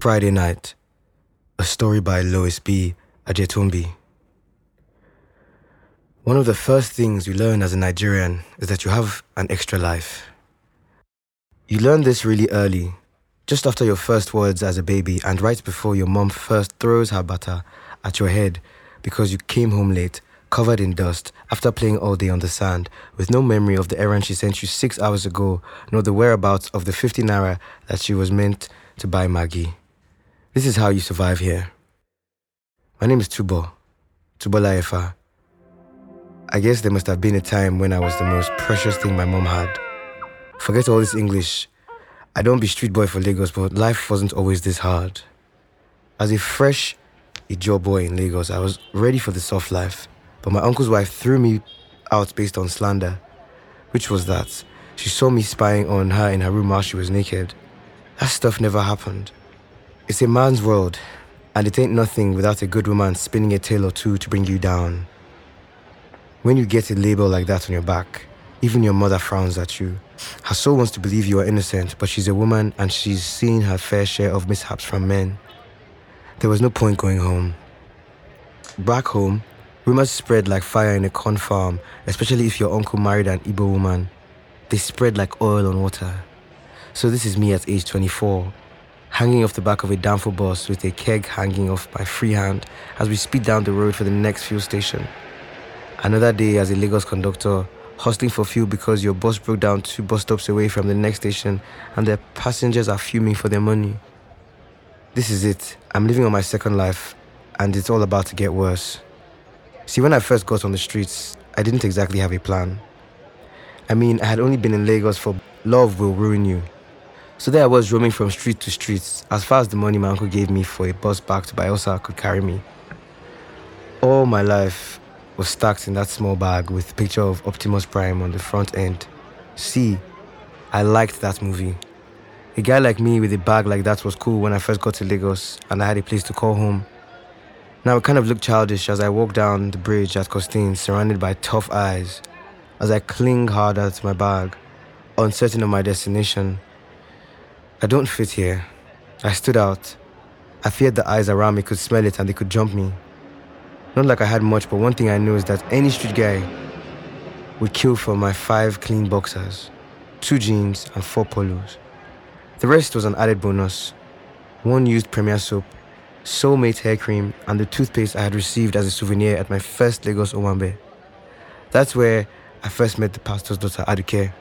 Friday Night, a story by Lois B. Ajetumbi. One of the first things you learn as a Nigerian is that you have an extra life. You learn this really early, just after your first words as a baby and right before your mom first throws her butter at your head because you came home late, covered in dust, after playing all day on the sand, with no memory of the errand she sent you six hours ago, nor the whereabouts of the 50 naira that she was meant to buy Maggi. This is how you survive here. My name is Tubo, Tubola Efa. I guess there must have been a time when I was the most precious thing my mom had. Forget all this English. I don't be street boy for Lagos, but life wasn't always this hard. As a fresh Ijo boy in Lagos, I was ready for the soft life, but my uncle's wife threw me out based on slander. Which was that? She saw me spying on her in her room while she was naked. That stuff never happened. It's a man's world, and it ain't nothing without a good woman spinning a tale or two to bring you down. When you get a label like that on your back, even your mother frowns at you. Her soul wants to believe you are innocent, but she's a woman and she's seen her fair share of mishaps from men. There was no point going home. Back home, rumors spread like fire in a corn farm, especially if your uncle married an Igbo woman. They spread like oil on water. So this is me at age 24, hanging off the back of a danfo bus with a keg hanging off my free hand as we speed down the road for the next fuel station. Another day as a Lagos conductor, hustling for fuel because your bus broke down two bus stops away from the next station and the passengers are fuming for their money. This is it. I'm living on my second life and it's all about to get worse. See, when I first got on the streets, I didn't exactly have a plan. I mean, I had only been in Lagos for love will ruin you. So there I was roaming from street to street as far as the money my uncle gave me for a bus back to Bayelsa could carry me. All my life, was stacked in that small bag with a picture of Optimus Prime on the front end. See, I liked that movie. A guy like me with a bag like that was cool when I first got to Lagos and I had a place to call home. Now it kind of looked childish as I walked down the bridge at Costain surrounded by tough eyes as I cling harder to my bag, uncertain of my destination. I don't fit here. I stood out. I feared the eyes around me could smell it and they could jump me. Not like I had much, but one thing I knew is that any street guy would kill for my five clean boxers, two jeans, and four polos. The rest was an added bonus. One used Premier soap, Soulmate hair cream, and the toothpaste I had received as a souvenir at my first Lagos Owambe. That's where I first met the pastor's daughter, Aduke.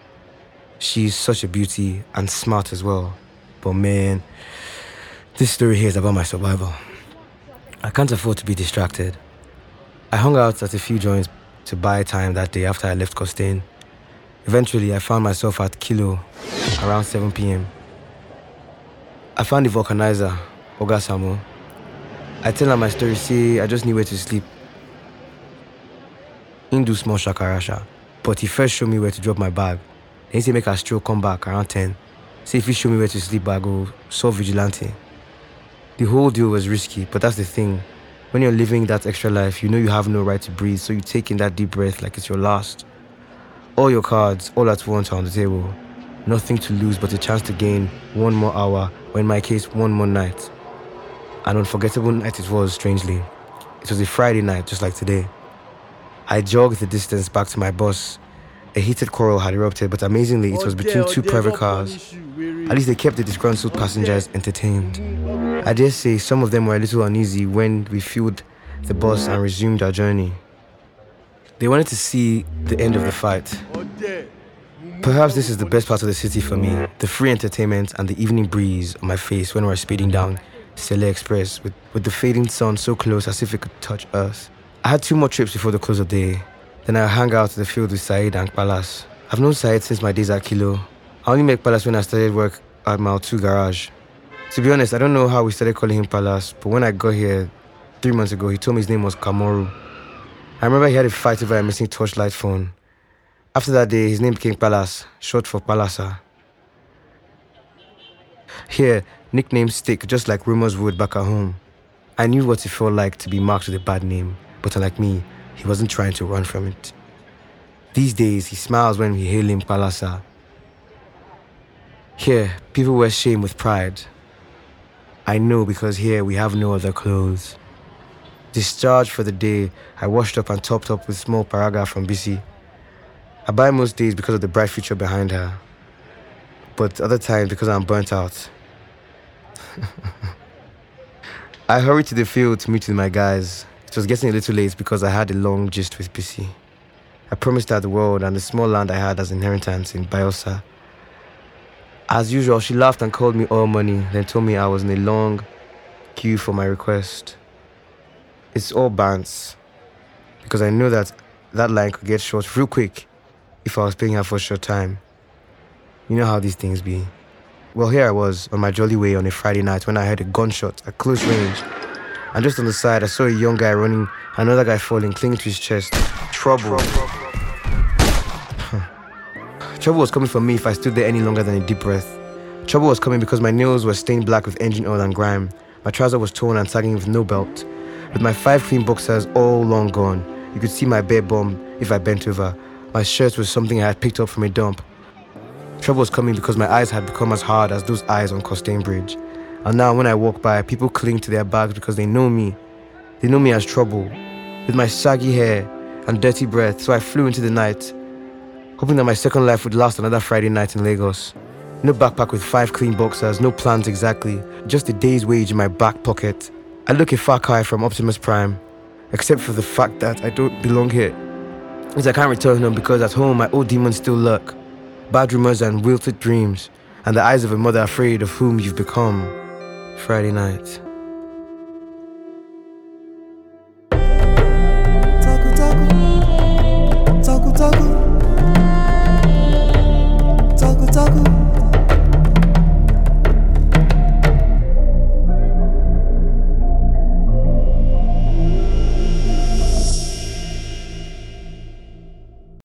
She's such a beauty and smart as well. But man, this story here is about my survival. I can't afford to be distracted. I hung out at a few joints to buy time that day after I left Costain. Eventually, I found myself at Kilo around 7 p.m. I found the vulcanizer, Oga Samu. I tell her my story, say I just need where to sleep. He do small shakarasha, but he first showed me where to drop my bag. Then he say make a stroll come back around 10. Say if he show me where to sleep, I go solve vigilante. The whole deal was risky, but that's the thing. When you're living that extra life, you know you have no right to breathe, so you take in that deep breath like it's your last. All your cards, all at once, are on the table. Nothing to lose but a chance to gain one more hour, or in my case, one more night. An unforgettable night it was, strangely. It was a Friday night, just like today. I jogged the distance back to my bus. A heated quarrel had erupted, but amazingly, it was between two private cars. At least they kept the disgruntled passengers entertained. I dare say some of them were a little uneasy when we fueled the bus and resumed our journey. They wanted to see the end of the fight. Perhaps this is the best part of the city for me the free entertainment and the evening breeze on my face when we were speeding down Sele Express with, with the fading sun so close as if it could touch us. I had two more trips before the close of day. Then I hang out in the field with Said and Palas. I've known Said since my days at Kilo. I only met Palas when I started work at Mile 2 Garage. To be honest, I don't know how we started calling him Palas, but when I got here three months ago, he told me his name was Kamoru. I remember he had a fight over a missing torchlight phone. After that day, his name became Palas, short for Palasa. Here, nicknames stick just like rumors would back at home. I knew what it felt like to be marked with a bad name, but unlike me, he wasn't trying to run from it. These days, he smiles when we hail him Palasa. Here, people wear shame with pride. I know because here we have no other clothes. Discharged for the day, I washed up and topped up with small paraga from BC. I buy most days because of the bright future behind her, but other times because I'm burnt out. I hurry to the field to meet with my guys. It was getting a little late because I had a long gist with PC. I promised her the world and the small land I had as inheritance in Bayelsa. As usual, she laughed and called me all money, then told me I was in a long queue for my request. It's all bants because I know that that line could get short real quick if I was paying her for a short time. You know how these things be. Well, here I was on my jolly way on a Friday night when I heard a gunshot at close range. And just on the side, I saw a young guy running, another guy falling, clinging to his chest. Trouble. Trouble was coming for me if I stood there any longer than a deep breath. Trouble was coming because my nails were stained black with engine oil and grime. My trouser was torn and sagging with no belt. With my five clean boxers all long gone, you could see my bare bum if I bent over. My shirt was something I had picked up from a dump. Trouble was coming because my eyes had become as hard as those eyes on Costain Bridge. And now when I walk by, people cling to their bags because they know me. They know me as trouble. With my saggy hair and dirty breath, so I flew into the night, hoping that my second life would last another Friday night in Lagos. No backpack with five clean boxers, no plans exactly, just a day's wage in my back pocket. I look a far cry from Optimus Prime, except for the fact that I don't belong here. As I can't return home because at home my old demons still lurk bad rumors and wilted dreams, and the eyes of a mother afraid of whom you've become. Friday night.